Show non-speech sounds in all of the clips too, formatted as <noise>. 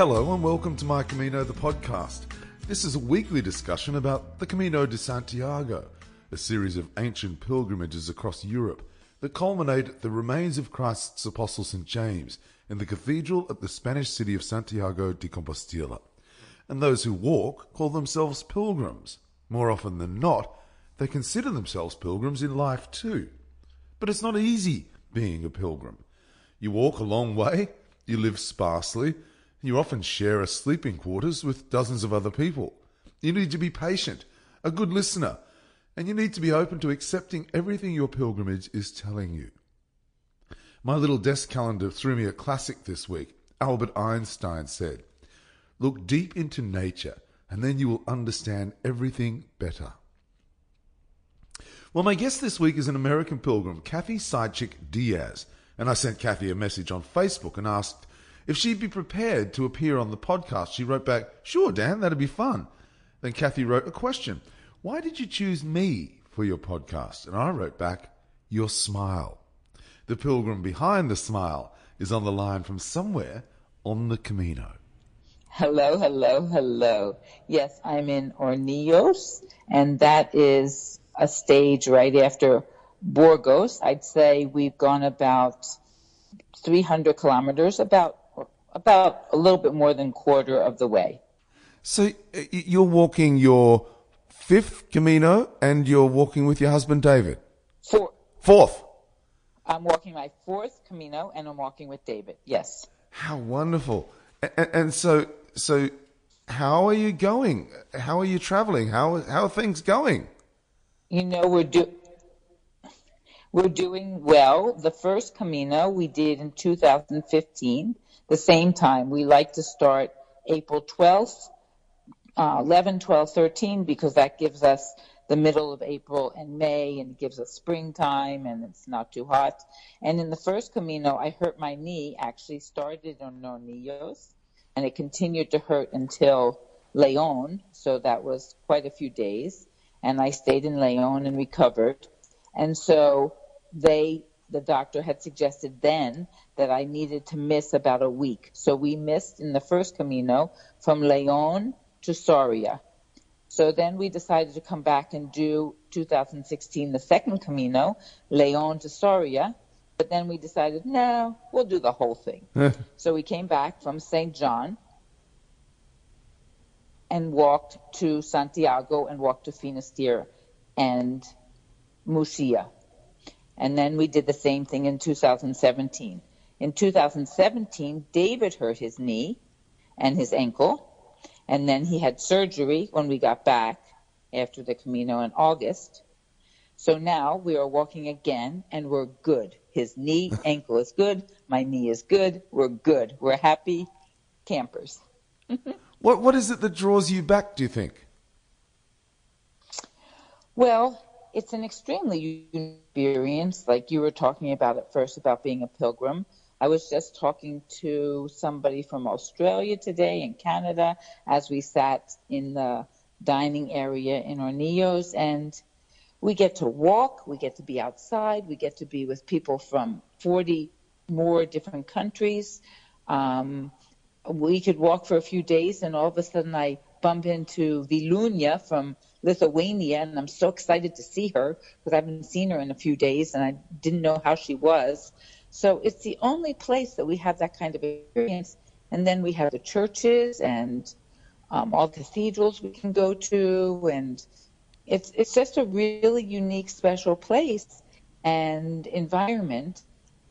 Hello and welcome to My Camino, the podcast. This is a weekly discussion about the Camino de Santiago, a series of ancient pilgrimages across Europe that culminate at the remains of Christ's Apostle St. James in the cathedral at the Spanish city of Santiago de Compostela. And those who walk call themselves pilgrims. More often than not, they consider themselves pilgrims in life too. But it's not easy being a pilgrim. You walk a long way, you live sparsely, you often share a sleeping quarters with dozens of other people. You need to be patient, a good listener, and you need to be open to accepting everything your pilgrimage is telling you. My little desk calendar threw me a classic this week. Albert Einstein said, Look deep into nature, and then you will understand everything better. Well, my guest this week is an American pilgrim, Kathy Sidechick Diaz, and I sent Kathy a message on Facebook and asked if she'd be prepared to appear on the podcast, she wrote back, Sure, Dan, that'd be fun. Then Kathy wrote a question Why did you choose me for your podcast? And I wrote back, Your smile. The pilgrim behind the smile is on the line from somewhere on the Camino. Hello, hello, hello. Yes, I'm in Hornillos, and that is a stage right after Burgos. I'd say we've gone about 300 kilometers, about about a little bit more than quarter of the way. So you're walking your fifth Camino and you're walking with your husband David? Four. Fourth. I'm walking my fourth Camino and I'm walking with David. Yes. How wonderful. And, and so so how are you going? How are you traveling? How how are things going? You know, we're do we're doing well. The first Camino we did in 2015 the same time. We like to start April 12th, uh, 11, 12, 13, because that gives us the middle of April and May and gives us springtime and it's not too hot. And in the first Camino, I hurt my knee, actually started on Hornillos and it continued to hurt until Leon. So that was quite a few days. And I stayed in Leon and recovered. And so they the doctor had suggested then that I needed to miss about a week. So we missed in the first Camino from Leon to Sarria. So then we decided to come back and do 2016, the second Camino, Leon to Sarria. But then we decided, no, we'll do the whole thing. <laughs> so we came back from St. John and walked to Santiago and walked to Finisterre and Muxía. And then we did the same thing in 2017. In 2017, David hurt his knee and his ankle. And then he had surgery when we got back after the Camino in August. So now we are walking again and we're good. His knee, <laughs> ankle is good. My knee is good. We're good. We're happy campers. what, what is it that draws you back, do you think? Well, it's an extremely experience, like you were talking about at first about being a pilgrim. I was just talking to somebody from Australia today and Canada as we sat in the dining area in Hornillos and we get to walk, we get to be outside, we get to be with people from 40 more different countries. Um, we could walk for a few days and all of a sudden I bump into Vilunia from Lithuania, and I'm so excited to see her because I haven't seen her in a few days, and I didn't know how she was. So it's the only place that we have that kind of experience. And then we have the churches and um, all cathedrals we can go to, and it's it's just a really unique, special place and environment.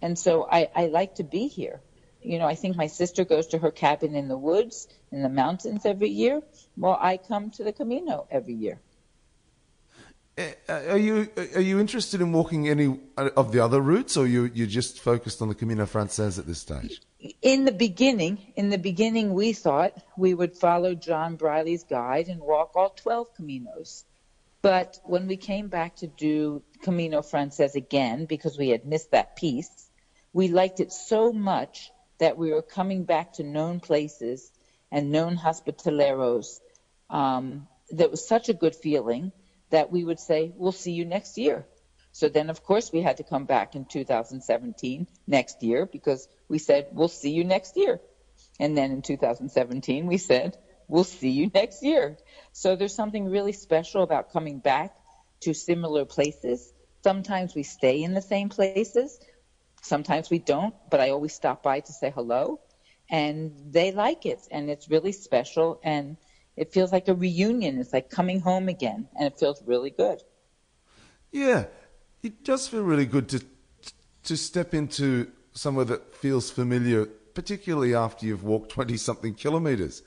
And so I, I like to be here. You know, I think my sister goes to her cabin in the woods in the mountains every year. Well, I come to the Camino every year. Eh, are you are you interested in walking any of the other routes, or you you just focused on the Camino Frances at this stage? In the beginning, in the beginning, we thought we would follow John Brierley's guide and walk all twelve Caminos. But when we came back to do Camino Frances again, because we had missed that piece, we liked it so much that we were coming back to known places and known hospitaleros. Um, that was such a good feeling that we would say, we'll see you next year. So then, of course, we had to come back in 2017 next year because we said, we'll see you next year. And then in 2017, we said, we'll see you next year. So there's something really special about coming back to similar places. Sometimes we stay in the same places. Sometimes we don't, but I always stop by to say hello. And they like it, and it's really special. And it feels like a reunion. It's like coming home again, and it feels really good. Yeah, it does feel really good to to step into somewhere that feels familiar, particularly after you've walked twenty something kilometres.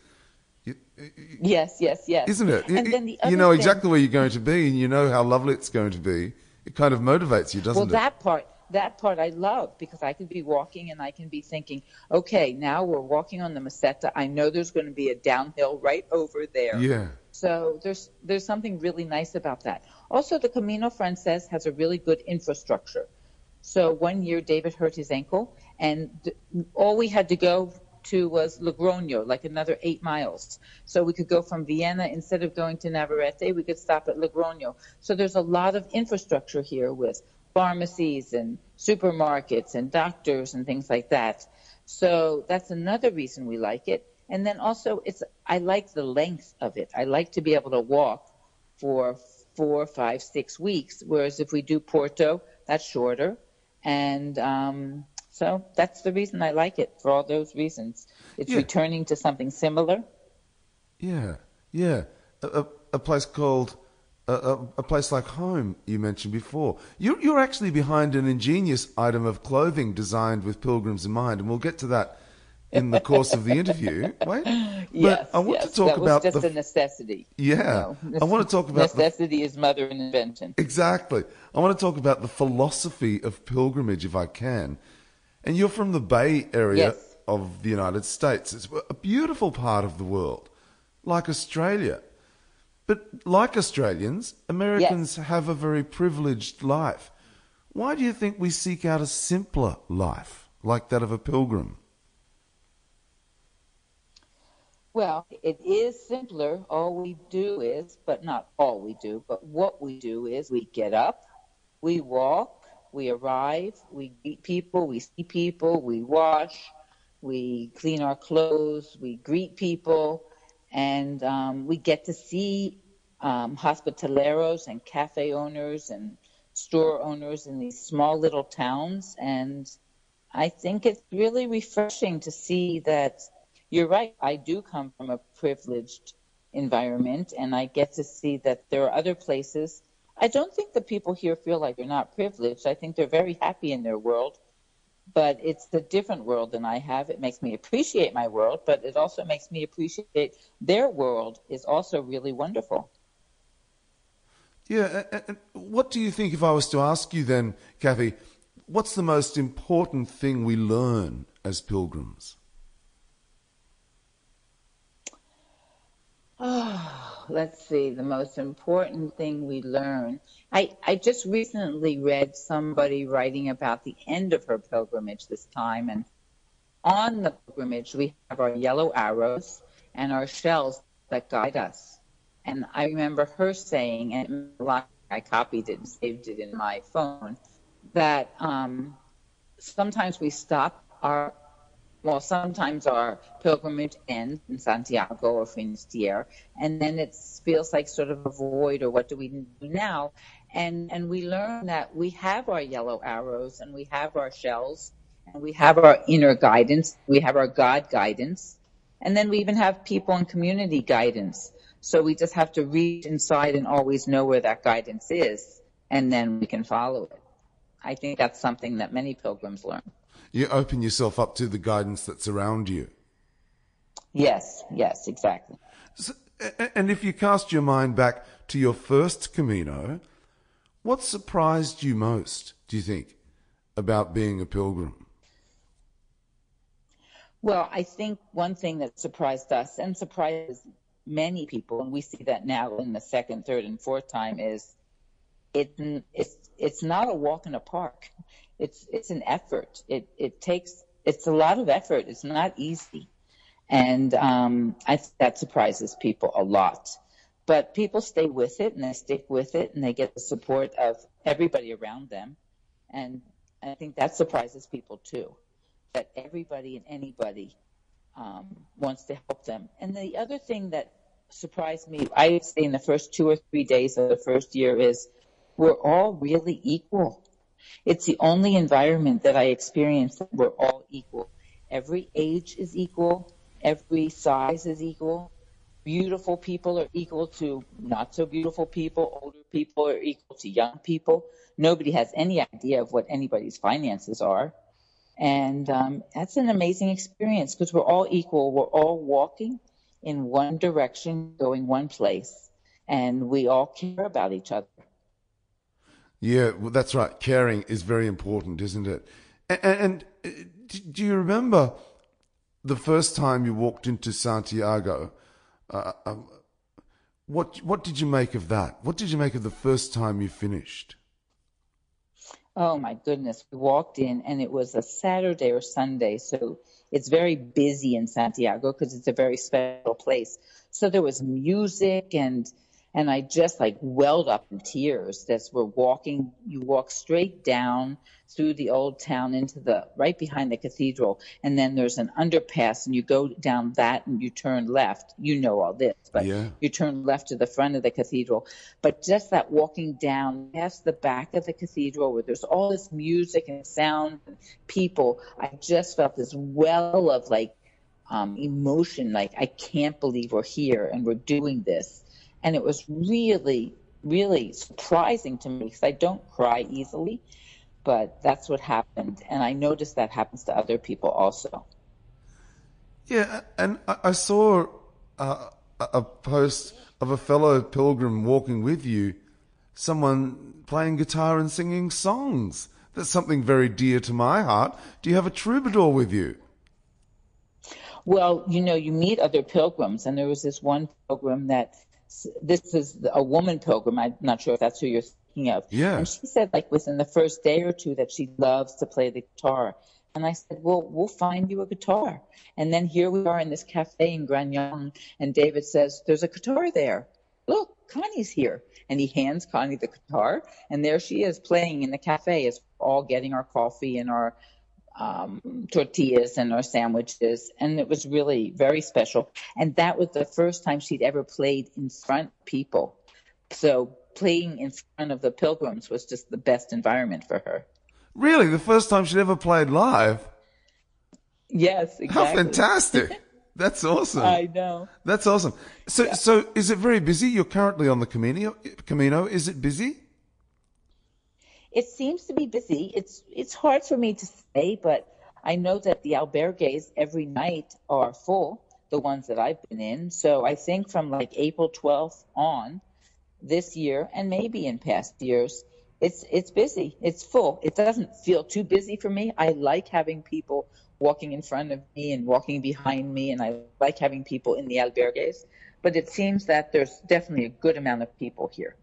yes, yes, yes. Isn't it? And you, then the you know thing, exactly where you're going to be, and you know how lovely it's going to be. It kind of motivates you, doesn't well, it? Well, that part, that part I love because I could be walking and I can be thinking, okay, now we're walking on the Meseta. I know there's going to be a downhill right over there. Yeah. So there's there's something really nice about that. Also, the Camino Frances has a really good infrastructure. So one year David hurt his ankle, and all we had to go to was Logroño, like another eight miles. So we could go from Viana instead of going to Navarrete, we could stop at Logroño. So there's a lot of infrastructure here with pharmacies and supermarkets and doctors and things like that. So that's another reason we like it. And then also, it's I like the length of it. I like to be able to walk for four, five, six weeks. Whereas if we do Porto, that's shorter. And um, so that's the reason I like it for all those reasons. It's Yeah. returning to something similar. Yeah, yeah. A, a, a place called a, a, a place like home you mentioned before. You're, you're actually behind an ingenious item of clothing designed with pilgrims in mind, and we'll get to that in the course of the interview. <laughs> Wait, but yes, I want yes, to talk that was about just the a necessity. yeah. No, I want to talk about the necessity is mother of invention. Exactly. I want to talk about the philosophy of pilgrimage, if I can. And you're from the Bay Area Yes. of the United States. It's a beautiful part of the world, like Australia. But like Australians, Americans have a very privileged life. Why do you think we seek out a simpler life, like that of a pilgrim? Well, it is simpler. All we do is, but not all we do, but what we do is we get up, we walk, we arrive, we meet people, we see people, we wash, we clean our clothes, we greet people, and um, we get to see um, hospitaleros and cafe owners and store owners in these small little towns. And I think it's really refreshing to see that you're right. I do come from a privileged environment, and I get to see that there are other places. I don't think the people here feel like they're not privileged. I think they're very happy in their world, but it's a different world than I have. It makes me appreciate my world, but it also makes me appreciate their world is also really wonderful. Yeah, and what do you think if I was to ask you then, Kathy, what's the most important thing we learn as pilgrims? <sighs> Oh, let's see. The most important thing we learn. I, I just recently read somebody writing about the end of her pilgrimage this time. And on the pilgrimage, we have our yellow arrows and our shells that guide us. And I remember her saying, and I copied it and saved it in my phone, that um, sometimes we stop our well, sometimes our pilgrimage ends in Santiago or Finisterre, and then it feels like sort of a void, or what do we do now? And and we learn that we have our yellow arrows, and we have our shells, and we have our inner guidance, we have our God guidance, and then we even have people and community guidance. So we just have to reach inside and always know where that guidance is, and then we can follow it. I think that's something that many pilgrims learn. You open yourself up to the guidance that's around you. Yes, yes, exactly. So, and if you cast your mind back to your first Camino, what surprised you most, do you think, about being a pilgrim? Well, I think one thing that surprised us and surprises many people, and we see that now in the second, third, and fourth time, is it, it's it's not a walk in a park. It's it's an effort. It it takes it's a lot of effort. It's not easy, and um, I that surprises people a lot. But people stay with it and they stick with it and they get the support of everybody around them, and I think that surprises people too. That everybody and anybody um, wants to help them. And the other thing that surprised me, I would say in the first two or three days of the first year is we're all really equal. It's the only environment that I experienced that we're all equal. Every age is equal. Every size is equal. Beautiful people are equal to not so beautiful people. Older people are equal to young people. Nobody has any idea of what anybody's finances are. And um, that's an amazing experience because we're all equal. We're all walking in one direction, going one place, and we all care about each other. Yeah, well, that's right. Caring is very important, isn't it? And, and, uh, do you remember the first time you walked into Santiago? Uh, um, what what did you make of that? What did you make of the first time you finished? Oh my goodness. We walked in and it was a Saturday or Sunday. So it's very busy in Santiago because it's a very special place. So there was music and and I just like welled up in tears as we're walking. You walk straight down through the old town into the right behind the cathedral, and then there's an underpass, and you go down that and you turn left. You know all this, but yeah. you turn left to the front of the cathedral. But just that walking down past the back of the cathedral, where there's all this music and sound and people, I just felt this well of like um, emotion. Like I can't believe we're here and we're doing this and it was really, really surprising to me because I don't cry easily, but that's what happened. And I noticed that happens to other people also. Yeah, and I saw uh, a post of a fellow pilgrim walking with you, someone playing guitar and singing songs. That's something very dear to my heart. Do you have a troubadour with you? Well, you know, you meet other pilgrims, and there was this one pilgrim that this is a woman pilgrim. I'm not sure if that's who you're thinking of. Yeah. And she said, like within the first day or two, that she loves to play the guitar. And I said, well, we'll find you a guitar. And then here we are in this cafe in Grañón, and David says, there's a guitar there. Look, Connie's here. And he hands Connie the guitar, and there she is playing in the cafe as we're all getting our coffee and our um, tortillas and our sandwiches, and it was really very special. And that was the first time she'd ever played in front of people. So playing in front of the pilgrims was just the best environment for her. Really, the first time she'd ever played live. Yes, exactly. How fantastic! <laughs> That's awesome. I know. That's awesome. So, yeah. so is it very busy? You're currently on the Camino. Camino, is it busy? It seems to be busy. It's it's hard for me to say, but I know that the albergues every night are full, the ones that I've been in. So I think from like April 12th on this year and maybe in past years, it's it's busy. It's full. It doesn't feel too busy for me. I like having people walking in front of me and walking behind me and I like having people in the albergues, but it seems that there's definitely a good amount of people here.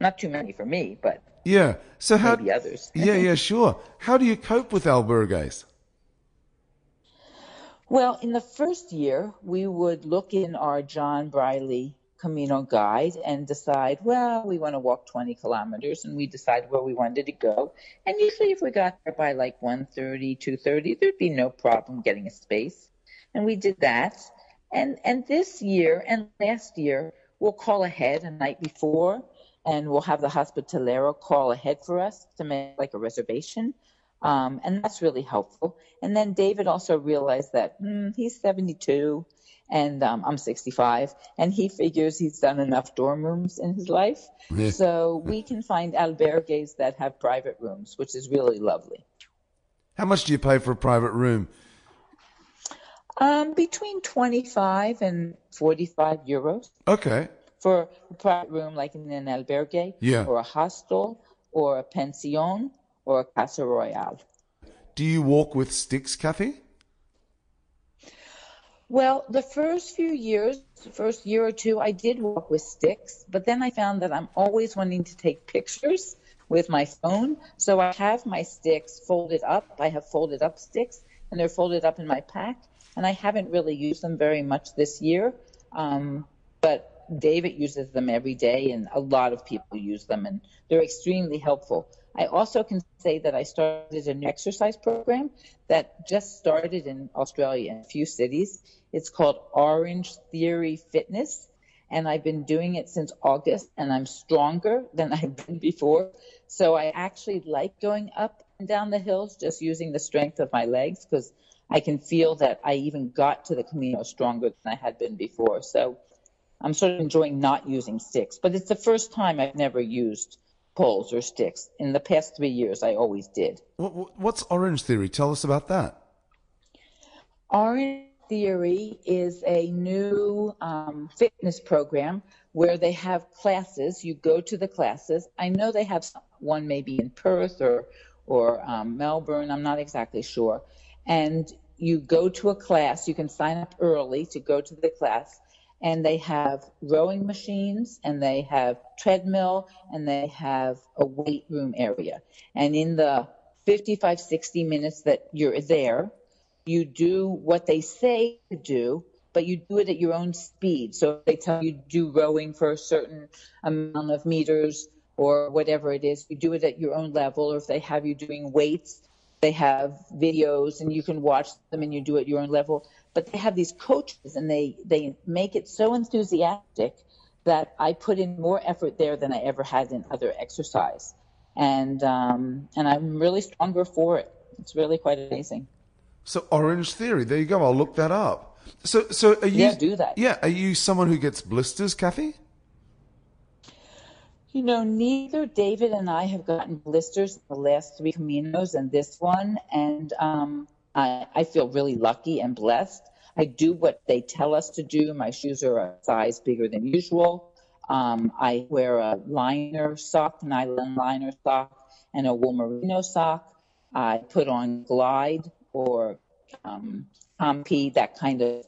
Not too many for me, but yeah. So how? Maybe others. <laughs> yeah, yeah, sure. How do you cope with albergues? Well, in the first year, we would look in our John Brierley Camino guide and decide, well, we want to walk 20 kilometers, and we decide where we wanted to go. And usually, if we got there by like 1:30, 2:30, there'd be no problem getting a space, and we did that. And and this year and last year, we'll call ahead a night before and we'll have the hospitalero call ahead for us to make like a reservation. Um, and that's really helpful. And then David also realized that hmm, he's 72 and um, I'm 65, and he figures he's done enough dorm rooms in his life. So we can find albergues that have private rooms, which is really lovely. How much do you pay for a private room? Um, between 25 and 45 euros. Okay for a private room like in an albergue yeah. or a hostel or a pension or a casa rural. Do you walk with sticks, Kathy? Well, the first few years, the first year or two, I did walk with sticks, but then I found that I'm always wanting to take pictures with my phone. So I have my sticks folded up. I have folded up sticks, and they're folded up in my pack. And I haven't really used them very much this year. Um, but David uses them every day, and a lot of people use them, and they're extremely helpful. I also can say that I started an exercise program that just started in Australia in a few cities. It's called Orange Theory Fitness, and I've been doing it since August, and I'm stronger than <laughs> I've been before. So I actually like going up and down the hills just using the strength of my legs because I can feel that I even got to the Camino stronger than I had been before. So I'm sort of enjoying not using sticks, but it's the first time I've never used poles or sticks. In the past three years, I always did. What's Orange Theory? Tell us about that. Orange Theory is a new um, fitness program where they have classes. You go to the classes. I know they have one maybe in Perth or or um, Melbourne. I'm not exactly sure. And you go to a class. You can sign up early to go to the class, and they have rowing machines and they have treadmill and they have a weight room area. And in the 55, 60 minutes that you're there, you do what they say to do, but you do it at your own speed. So they tell you do rowing for a certain amount of meters or whatever it is, you do it at your own level. Or if they have you doing weights, they have videos and you can watch them and you do it at your own level but they have these coaches and they they make it so enthusiastic that I put in more effort there than I ever had in other exercise, and um, and I'm really stronger for it. It's really quite amazing. So Orange Theory, there you go. I'll look that up. So so are you? Yeah, do that. Yeah, are you someone who gets blisters, Kathy? You know, neither David and I have gotten blisters in the last three Caminos and this one, and um, I, I feel really lucky and blessed. I do what they tell us to do. My shoes are a size bigger than usual. Um, I wear a liner sock, nylon liner sock, and a wool merino sock. I put on Glide or um, Compeed, that kind of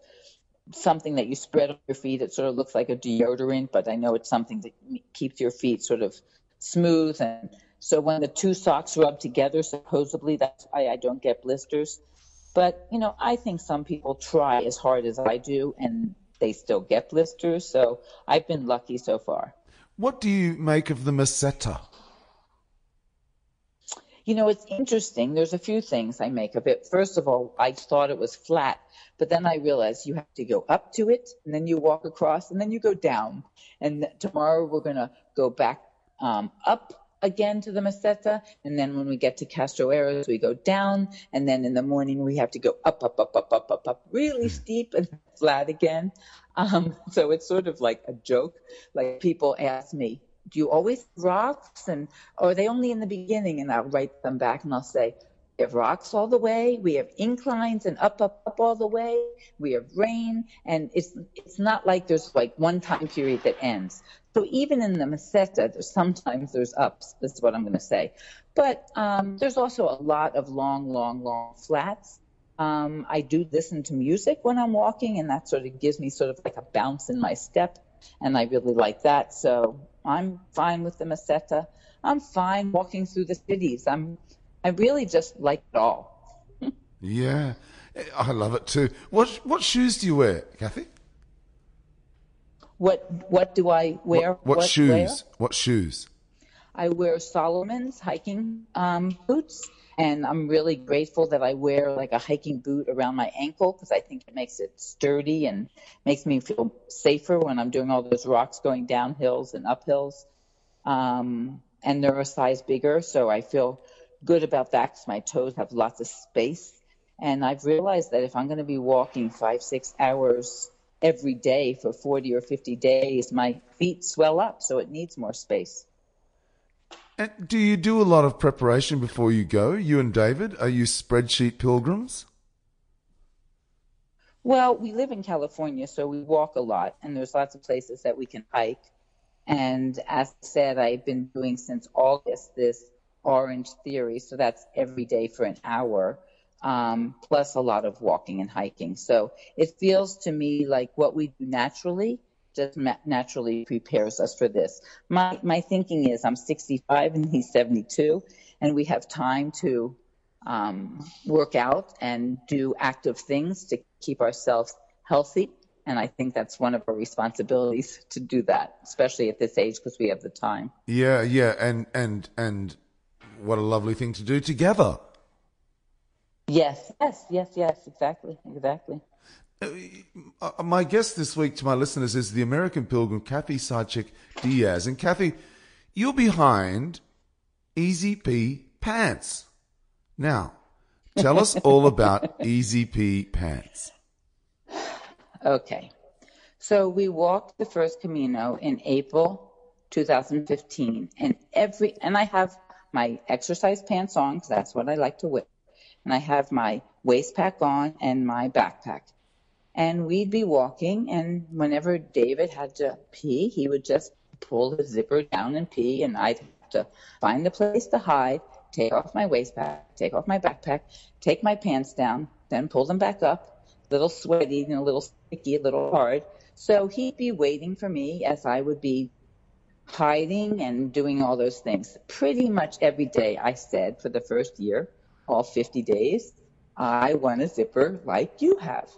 something that you spread on your feet. It sort of looks like a deodorant, but I know it's something that keeps your feet sort of smooth. And so when the two socks rub together, supposedly that's why I don't get blisters. But, you know, I think some people try as hard as I do and they still get blisters. So I've been lucky so far. What do you make of the Meseta? You know, it's interesting. There's a few things I make of it. First of all, I thought it was flat, but then I realized you have to go up to it, and then you walk across, and then you go down. And tomorrow we're going to go back um, up again to the Meseta, and then when we get to Castrojeriz, we go down, and then in the morning we have to go up, up, up, up, up, up, up, really hmm. steep and <laughs> flat again. Um, so it's sort of like a joke. Like people ask me, "Do you always rocks?" and or are they only in the beginning? And I'll write them back and I'll say, we have rocks all the way. We have inclines and up, up, up all the way. We have rain, and it's it's not like there's like one time period that ends. So even in the meseta, there's sometimes there's ups. This is what I'm going to say, but um, there's also a lot of long, long, long flats. Um, I do listen to music when I'm walking, and that sort of gives me sort of like a bounce in my step, and I really like that. So I'm fine with the meseta. I'm fine walking through the cities. I'm I really just like it all. yeah, I love it too. What what shoes do you wear, Kathy? What what do I wear? What, what, what shoes? Wear? What shoes? I wear Salomon's hiking um, boots, and I'm really grateful that I wear like a hiking boot around my ankle because I think it makes it sturdy and makes me feel safer when I'm doing all those rocks going down hills and up hills. Um, and they're a size bigger, so I feel good about that because my toes have lots of space. And I've realized that if I'm going to be walking five, six hours every day for 40 or 50 days, my feet swell up, so it needs more space. And do you do a lot of preparation before you go? You and David, are you spreadsheet pilgrims? Well, we live in California, so we walk a lot, and there's lots of places that we can hike. And as I said, I've been doing since August this Orange Theory, so that's every day for an hour, um, plus a lot of walking and hiking. So it feels to me like what we do naturally just naturally prepares us for this. My my thinking is I'm 65 and he's 72, and we have time to um, work out and do active things to keep ourselves healthy And I think that's one of our responsibilities to do that, especially at this age because we have the time. Yeah, yeah, and and and what a lovely thing to do together. Yes, yes, yes, yes, exactly, exactly. Uh, my guest this week to my listeners is the American pilgrim Kathy Sychik Diaz. And Kathy, you're behind Easy P Pants. Now, tell us <laughs> all about Easy P Pants. Okay. So we walked the first Camino in April 2015 and every and I have my exercise pants on because that's what I like to wear. And I have my waist pack on and my backpack. And we'd be walking and whenever David had to pee, he would just pull the zipper down and pee and I'd have to find a place to hide, take off my waist pack, take off my backpack, take my pants down, then pull them back up little sweaty and a little sticky, a little hard. So he'd be waiting for me as I would be hiding and doing all those things. Pretty much every day I said for the first year, all 50 days, I want a zipper like you have.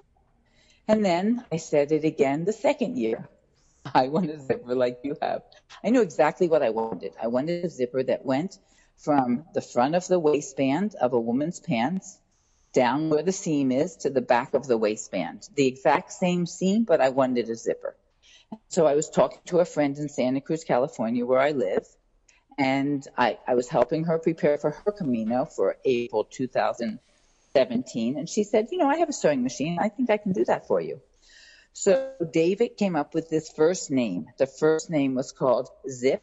And then I said it again the second year. I want a zipper like you have. I knew exactly what I wanted. I wanted a zipper that went from the front of the waistband of a woman's pants down where the seam is to the back of the waistband. The exact same seam, but I wanted a zipper. So I was talking to a friend in Santa Cruz, California, where I live, and I, I was helping her prepare for her Camino for April 2017. And she said, You know, I have a sewing machine. I think I can do that for you. So David came up with this first name. The first name was called Zip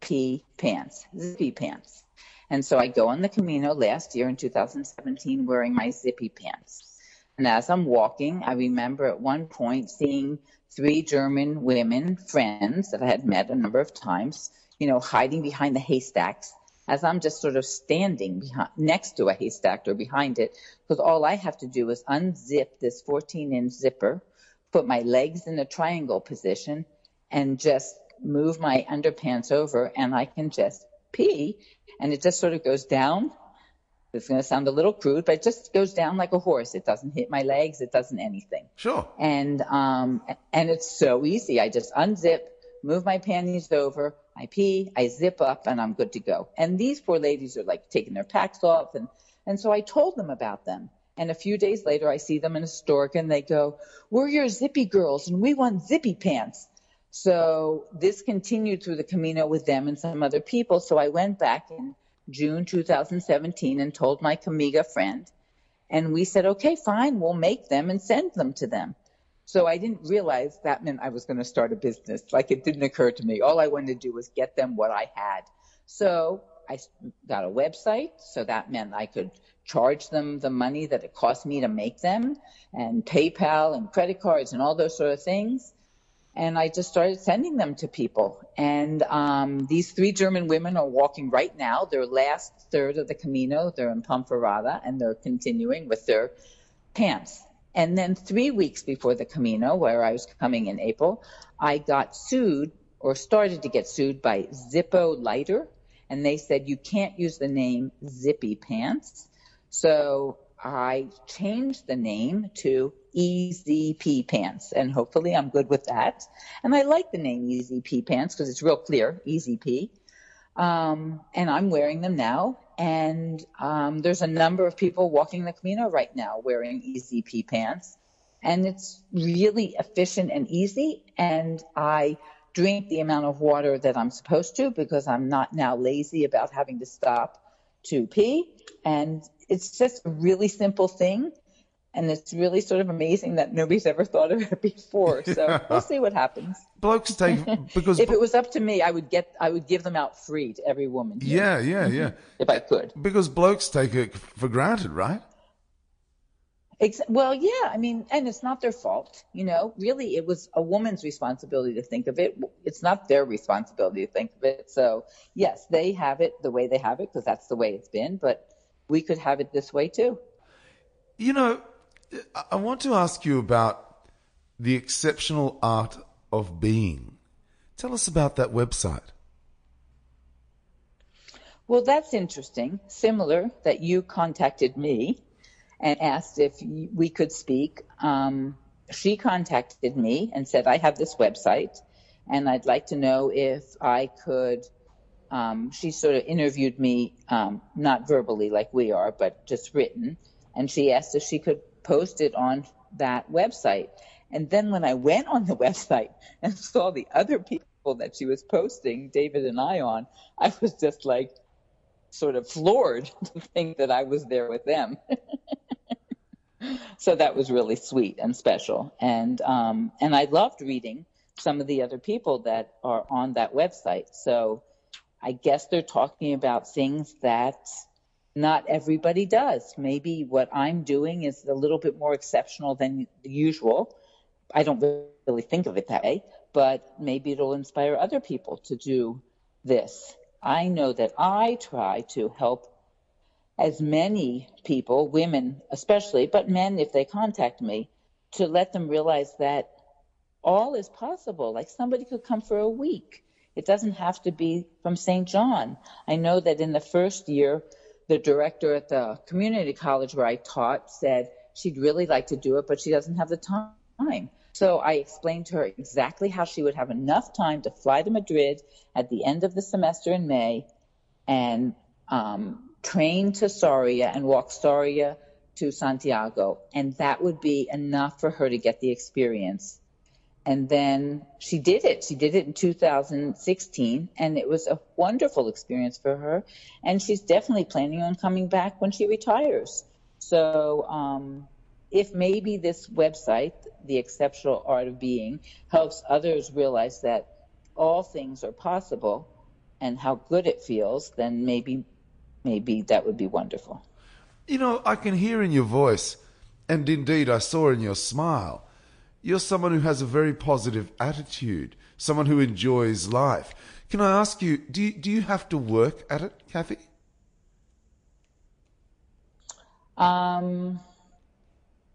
P Pants, Zippy Pants. And so I go on the Camino last year in 2017 wearing my zippy pants. And as I'm walking, I remember at one point seeing three German women friends that I had met a number of times, you know, hiding behind the haystacks as I'm just sort of standing behind, next to a haystack or behind it, because all I have to do is unzip this 14 inch zipper, put my legs in a triangle position, and just move my underpants over, and I can just pee and it just sort of goes down. It's going to sound a little crude, but it just goes down like a horse. It doesn't hit my legs. It doesn't anything. Sure. And, um, and it's so easy. I just unzip, move my panties over, I pee, I zip up, and I'm good to go. And these poor ladies are like taking their packs off. And, and so I told them about them. And a few days later, I see them in a store and they go, we're your zippy girls and we want zippy pants. So this continued through the Camino with them and some other people. So I went back in June 2017 and told my Camiga friend, and we said, okay, fine, we'll make them and send them to them. So I didn't realize that meant I was going to start a business. Like it didn't occur to me. All I wanted to do was get them what I had. So I got a website. So that meant I could charge them the money that it cost me to make them and PayPal and credit cards and all those sort of things and I just started sending them to people. And um, these three German women are walking right now, their last third of the Camino. They're in Ponferrada, and they're continuing with their pants. And then three weeks before the Camino, where I was coming in April, I got sued or started to get sued by Zippo Lighter, and they said you can't use the name Zippy Pants. So I changed the name to Easy P Pants, and hopefully I'm good with that. And I like the name Easy P Pants because it's real clear, Easy P. Um, and I'm wearing them now. And um, there's a number of people walking the Camino right now wearing Easy P Pants. And it's really efficient and easy. And I drink the amount of water that I'm supposed to because I'm not now lazy about having to stop to pee. And it's just a really simple thing. And it's really sort of amazing that nobody's ever thought of it <laughs> before. <laughs> So we'll see what happens. Blokes take <laughs> because if it was up to me, I would get I would give them out free to every woman. Here. Yeah, yeah, yeah. if I could. Because blokes take it for granted, right? Ex- well, yeah. I mean, and it's not their fault. You know, really, it was a woman's responsibility to think of it. It's not their responsibility to think of it. So, yes, they have it the way they have it because that's the way it's been. But we could have it this way too. You know, I want to ask you about the exceptional art of being. Tell us about that website. Well, that's interesting. Similar that you contacted me and asked if we could speak. Um, she contacted me and said, I have this website and I'd like to know if I could. Um, she sort of interviewed me, um, not verbally like we are, but just written. And she asked if she could post it on that website. And then when I went on the <laughs> website and saw the other people that she was posting, David and I on, I was just like sort of floored <laughs> to think that I was there with them. <laughs> so that was really sweet and special. And um, and I loved reading some of the other people that are on that website. So I guess they're talking about things that not everybody does. Maybe what I'm doing is a little bit more exceptional than usual. I don't really think of it that way, but maybe it'll inspire other people to do this. I know that I try to help as many people, women especially, but men if they contact me, to let them realize that all is possible. Like somebody could come for a week. It doesn't have to be from St. John. I know that in the first year, the director at the community college where I taught said she'd really like to do it, but she doesn't have the time. So I explained to her exactly how she would have enough time to fly to Madrid at the end of the semester in May and um, train to Sarria and walk Sarria to Santiago. And that would be enough for her to get the experience. And then she did it. She did it in 2016, and it was a wonderful experience for her. And she's definitely planning on coming back when she retires. So, um, if maybe this website, The Exceptional Art of Being, helps others realize that all things are possible and how good it feels, then maybe maybe that would be wonderful. You know, I can hear in your voice, and indeed I saw in your smile, you're someone who has a very positive attitude, someone who enjoys life. Can I ask you, do you, do you have to work at it, Kathy? Um,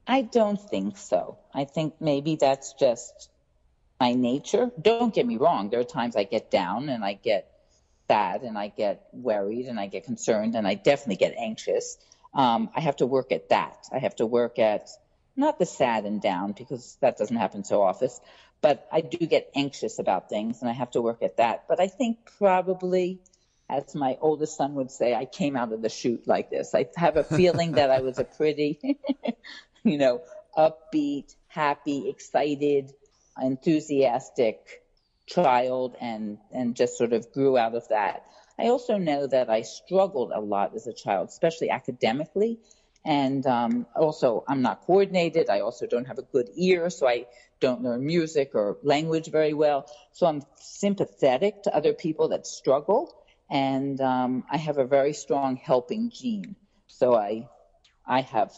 I don't think so. I think maybe that's just my nature. Don't get me wrong. There are times I get down and I get sad and I get worried and I get concerned and I definitely get anxious. Um, I have to work at that. I have to work at not the sad and down because that doesn't happen so often, but I do get anxious about things and I have to work at that. But I think probably, as my oldest son would say, I came out of the chute like this. I have a feeling that I was a pretty, <laughs> you know, upbeat, happy, excited, enthusiastic child and and just sort of grew out of that. I also know that I struggled a lot as a child, especially academically. And um, also, I'm not coordinated. I also don't have a good ear, so I don't learn music or language very well. So I'm sympathetic to other people that struggle, and um, I have a very strong helping gene. So I, I have.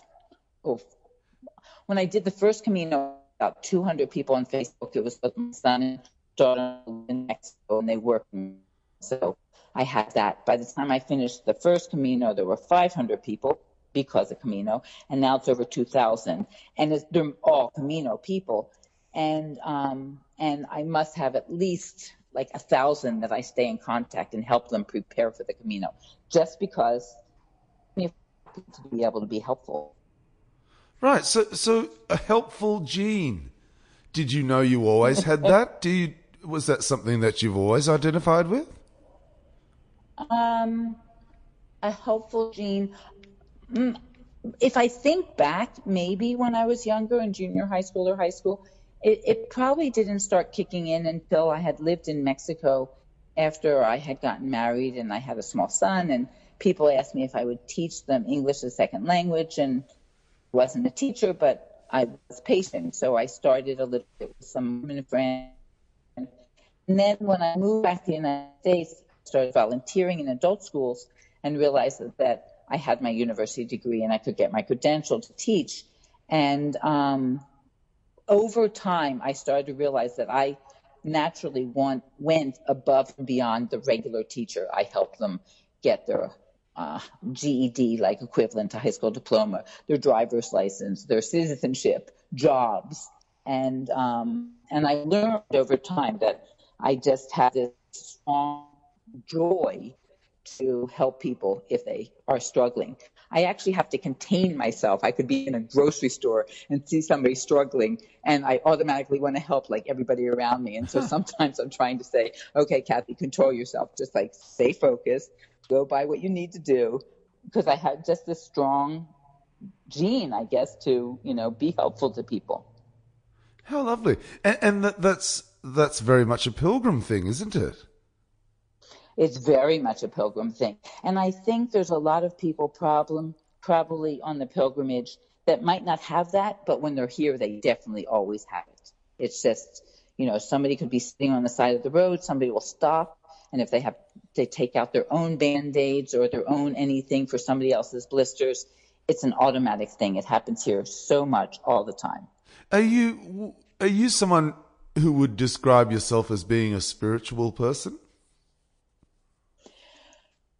Oh, when I did the first Camino, about 200 people on Facebook. It was with my son daughter in Mexico and they worked. So I had that. By the time I finished the first Camino, there were 500 people because of Camino, and now it's over 2,000. And they're all Camino people. And, um, and I must have at least like a thousand that I stay in contact and help them prepare for the Camino, just because to be able to be helpful. Right. So, so a helpful gene. Did you know you always had that? Do you was that something that you've always identified with? Um, a helpful gene. Mm, if I think back, maybe when I was younger in junior high school or high school, it, it probably didn't start kicking in until I had lived in Mexico after I had gotten married and I had a small son and people asked me if I would teach them English as a second language and wasn't a teacher, but I was patient. So I started a little bit with some friends and then when I moved back to the United States, I started volunteering in adult schools and realized that, that I had my university degree and I could get my credential to teach. And um, over time, I started to realize that I naturally want, went above and beyond the regular teacher. I helped them get their uh, GED, like equivalent to high school diploma, their driver's license, their citizenship, jobs, and um, and I learned over time that I just have this strong joy to help people if they are struggling. I actually have to contain myself. I could be in a grocery store and see somebody struggling, and I automatically want to help like everybody around me. And so <laughs> sometimes I'm trying to say, okay, Kathy, control yourself. Just like stay focused, go by what you need to do, because I had just this strong gene, I guess, to you know be helpful to people. How lovely, and, and that, that's that's very much a pilgrim thing, isn't it? It's very much a pilgrim thing. And I think there's a lot of people problem probably on the pilgrimage that might not have that, but when they're here, they definitely always have it. It's just, you know, somebody could be sitting on the side of the road, somebody will stop, and if they have, they take out their own band aids or their own anything for somebody else's blisters, it's an automatic thing. It happens here so much all the time. Are you are you someone who would describe yourself as being a spiritual person?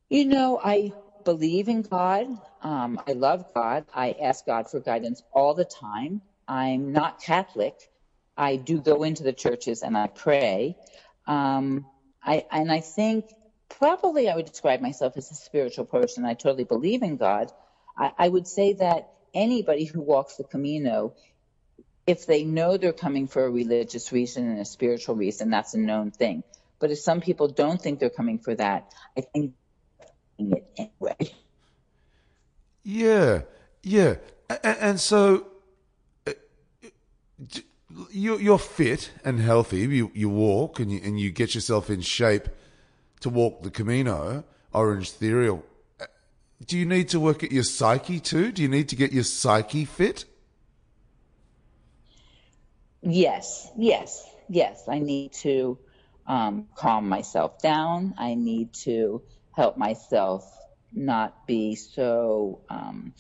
You know, I believe in God. Um, I love God. I ask God for guidance all the time. I'm not Catholic. I do go into the churches and I pray. Um, I and I think probably I would describe myself as a spiritual person. I totally believe in God. I, I would say that anybody who walks the Camino, if they know they're coming for a religious reason and a spiritual reason, that's a known thing. But if some people don't think they're coming for that, I think it anyway. Yeah, yeah, and, and so uh, you're, you're fit and healthy. You you walk and you and you get yourself in shape to walk the Camino, Orange Theory. Do you need to work at your psyche too? Do you need to get your psyche fit? Yes, yes, yes. I need to um, calm myself down. I need to help myself not be so um,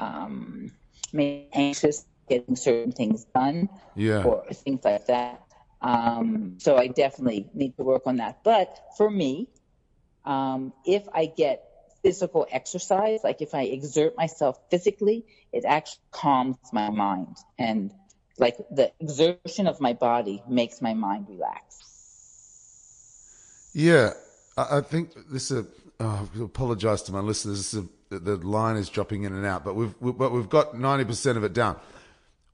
um, anxious getting certain things done yeah. or things like that. Um, so I definitely need to work on that. But for me, um, if I get physical exercise, like if I exert myself physically, it actually calms my mind. And like the exertion of my body makes my mind relax. Yeah, I think this is oh, I apologize to my listeners. A, the line is dropping in and out, but we've we, but we've got ninety percent of it down.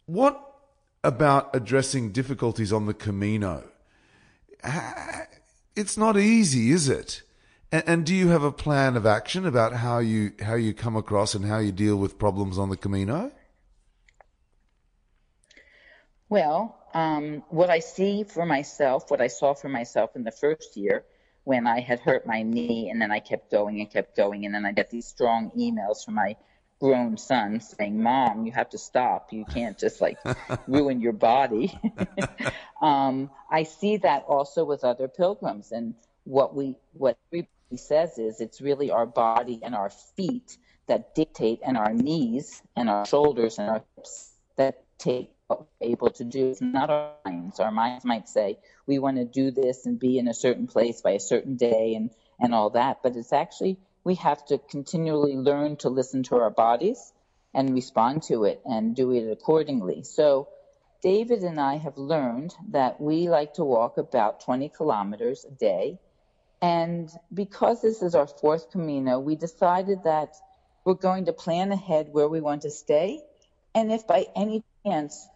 What about addressing difficulties on the Camino? It's not easy, is it? And, and do you have a plan of action about how you how you come across and how you deal with problems on the Camino? Well, um, what I see for myself, what I saw for myself in the first year when I had hurt my knee, and then I kept going and kept going, and then I get these strong emails from my grown son saying, "Mom, you have to stop. You can't just like <laughs> ruin your body." <laughs> um, I see that also with other pilgrims, and what we what everybody says is it's really our body and our feet that dictate, and our knees and our shoulders and our hips that take what we're able to do. It's not our minds. Our minds might say, we want to do this and be in a certain place by a certain day and, and all that. But it's actually, we have to continually learn to listen to our bodies and respond to it and do it accordingly. So, David and I have learned that we like to walk about 20 kilometers a day. And because this is our fourth Camino, we decided that we're going to plan ahead where we want to stay. And if by any chance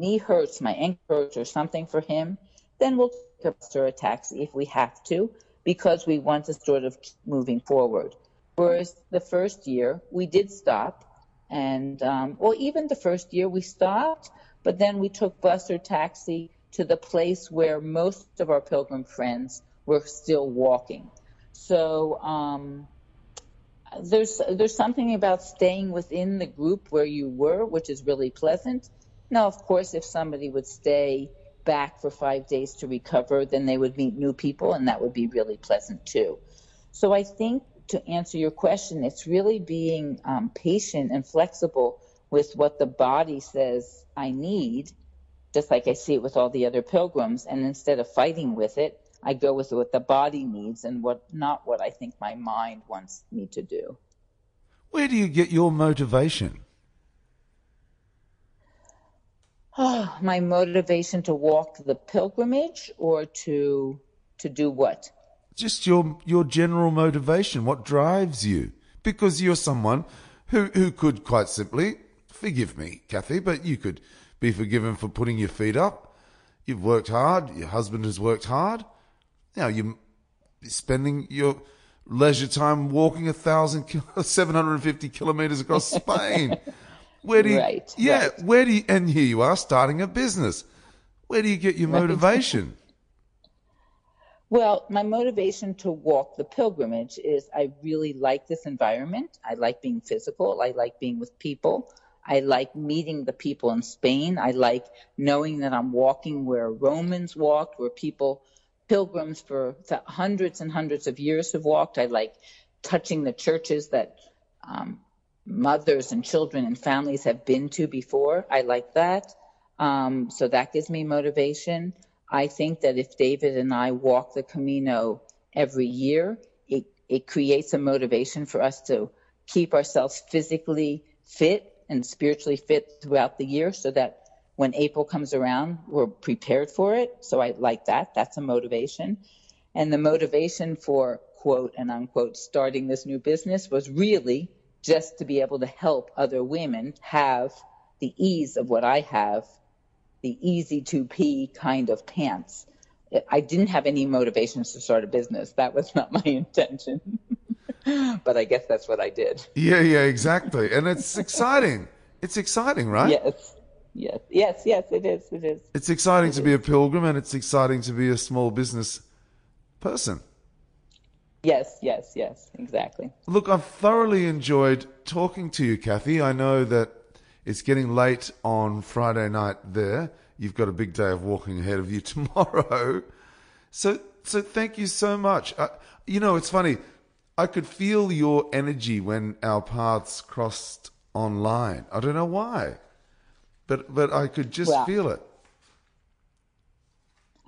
knee hurts, my ankle hurts, or something for him, then we'll take a bus or a taxi if we have to, because we want to sort of keep moving forward. Whereas the first year we did stop, and um, well, even the first year we stopped, but then we took bus or taxi to the place where most of our pilgrim friends were still walking. So um, there's there's something about staying within the group where you were, which is really pleasant. Now, of course, if somebody would stay back for five days to recover, then they would meet new people, and that would be really pleasant too. So I think to answer your question, it's really being um, patient and flexible with what the body says I need, just like I see it with all the other pilgrims. And instead of fighting with it, I go with what the body needs and what not what I think my mind wants me to do. Where do you get your motivation? Oh, <sighs> my motivation to walk the pilgrimage or to to do what? Just your your general motivation. What drives you? Because you're someone who who could quite simply forgive me, Kathy, but you could be forgiven for putting your feet up. You've worked hard. Your husband has worked hard. Now you're spending your leisure time walking a thousand, <laughs> seven hundred and fifty kilometers across <laughs> Spain. Where do you, Right, yeah, right. where do you, and here you are starting a business. Where do you get your motivation? <laughs> Well, my motivation to walk the pilgrimage is I really like this environment. I like being physical. I like being with people. I like meeting the people in Spain. I like knowing that I'm walking where Romans walked, where people, pilgrims for hundreds and hundreds of years have walked. I like touching the churches that um, mothers and children and families have been to before. I like that. Um, so that gives me motivation. I think that if David and I walk the Camino every year, it, it creates a motivation for us to keep ourselves physically fit and spiritually fit throughout the year so that when April comes around, we're prepared for it. So I like that. That's a motivation. And the motivation for quote and unquote starting this new business was really just to be able to help other women have the ease of what I have, the easy to pee kind of pants. I didn't have any motivations to start a business. That was not my <laughs> intention. but I guess that's what I did. Yeah, yeah, exactly. And it's <laughs> exciting. It's exciting, right? Yes. Yes. Yes. Yes. It is. It is. It's exciting to be a pilgrim and it's exciting to be a small business person. Yes. Yes. Yes. Exactly. Look, I've thoroughly enjoyed talking to you, Kathy. I know that it's getting late on Friday night there. You've got a big day of walking ahead of you <laughs> tomorrow. So, so thank you so much. Uh, you know, it's funny. I could feel your energy when our paths crossed online. I don't know why, but but I could just Well- feel it.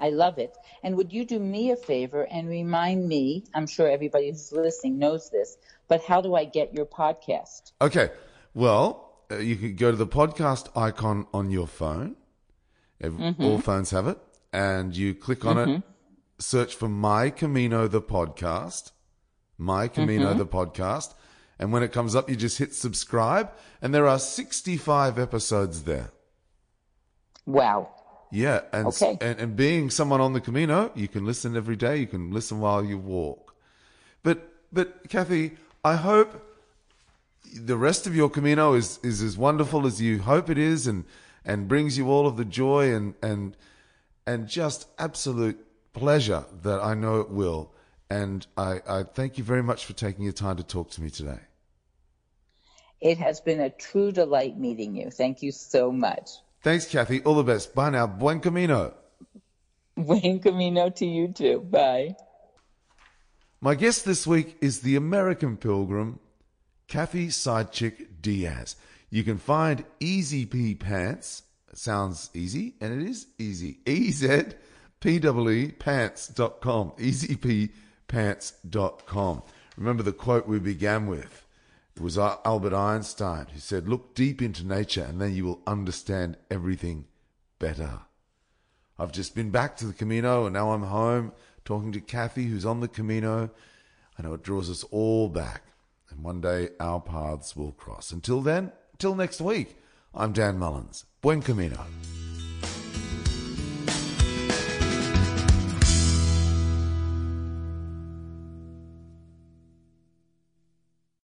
I love it. And would you do me a favor and remind me? I'm sure everybody who's listening knows this, but how do I get your podcast? Okay. Well, uh, you can go to the podcast icon on your phone. Ev- mm-hmm. All phones have it. And you click on it, mm-hmm. search for My Camino, the podcast. My Camino, mm-hmm. the podcast. And when it comes up, you just hit subscribe. And there are 65 episodes there. Wow. Yeah. And, Okay. and, and being someone on the Camino, you can listen every day. You can listen while you walk. But, but Kathy, I hope the rest of your Camino is, is as wonderful as you hope it is and, and brings you all of the joy and, and, and just absolute pleasure that I know it will. And I, I thank you very much for taking your time to talk to me today. It has been a true delight meeting you. Thank you so much. Thanks, Kathy. All the best. Bye now. Buen Camino. <laughs> Buen camino to you too. Bye. My guest this week is the American pilgrim, Kathy Sidechick Diaz. You can find Easy P Pants. Sounds easy, and it is easy. E Z P E E pants.com. EasyPpants.com. Remember the quote we began with? It was Albert Einstein who said, Look deep into nature, and then you will understand everything better. I've just been back to the Camino and now I'm home talking to Kathy, who's on the Camino. I know it draws us all back, and one day our paths will cross. Until then, till next week, I'm Dan Mullins. Buen Camino.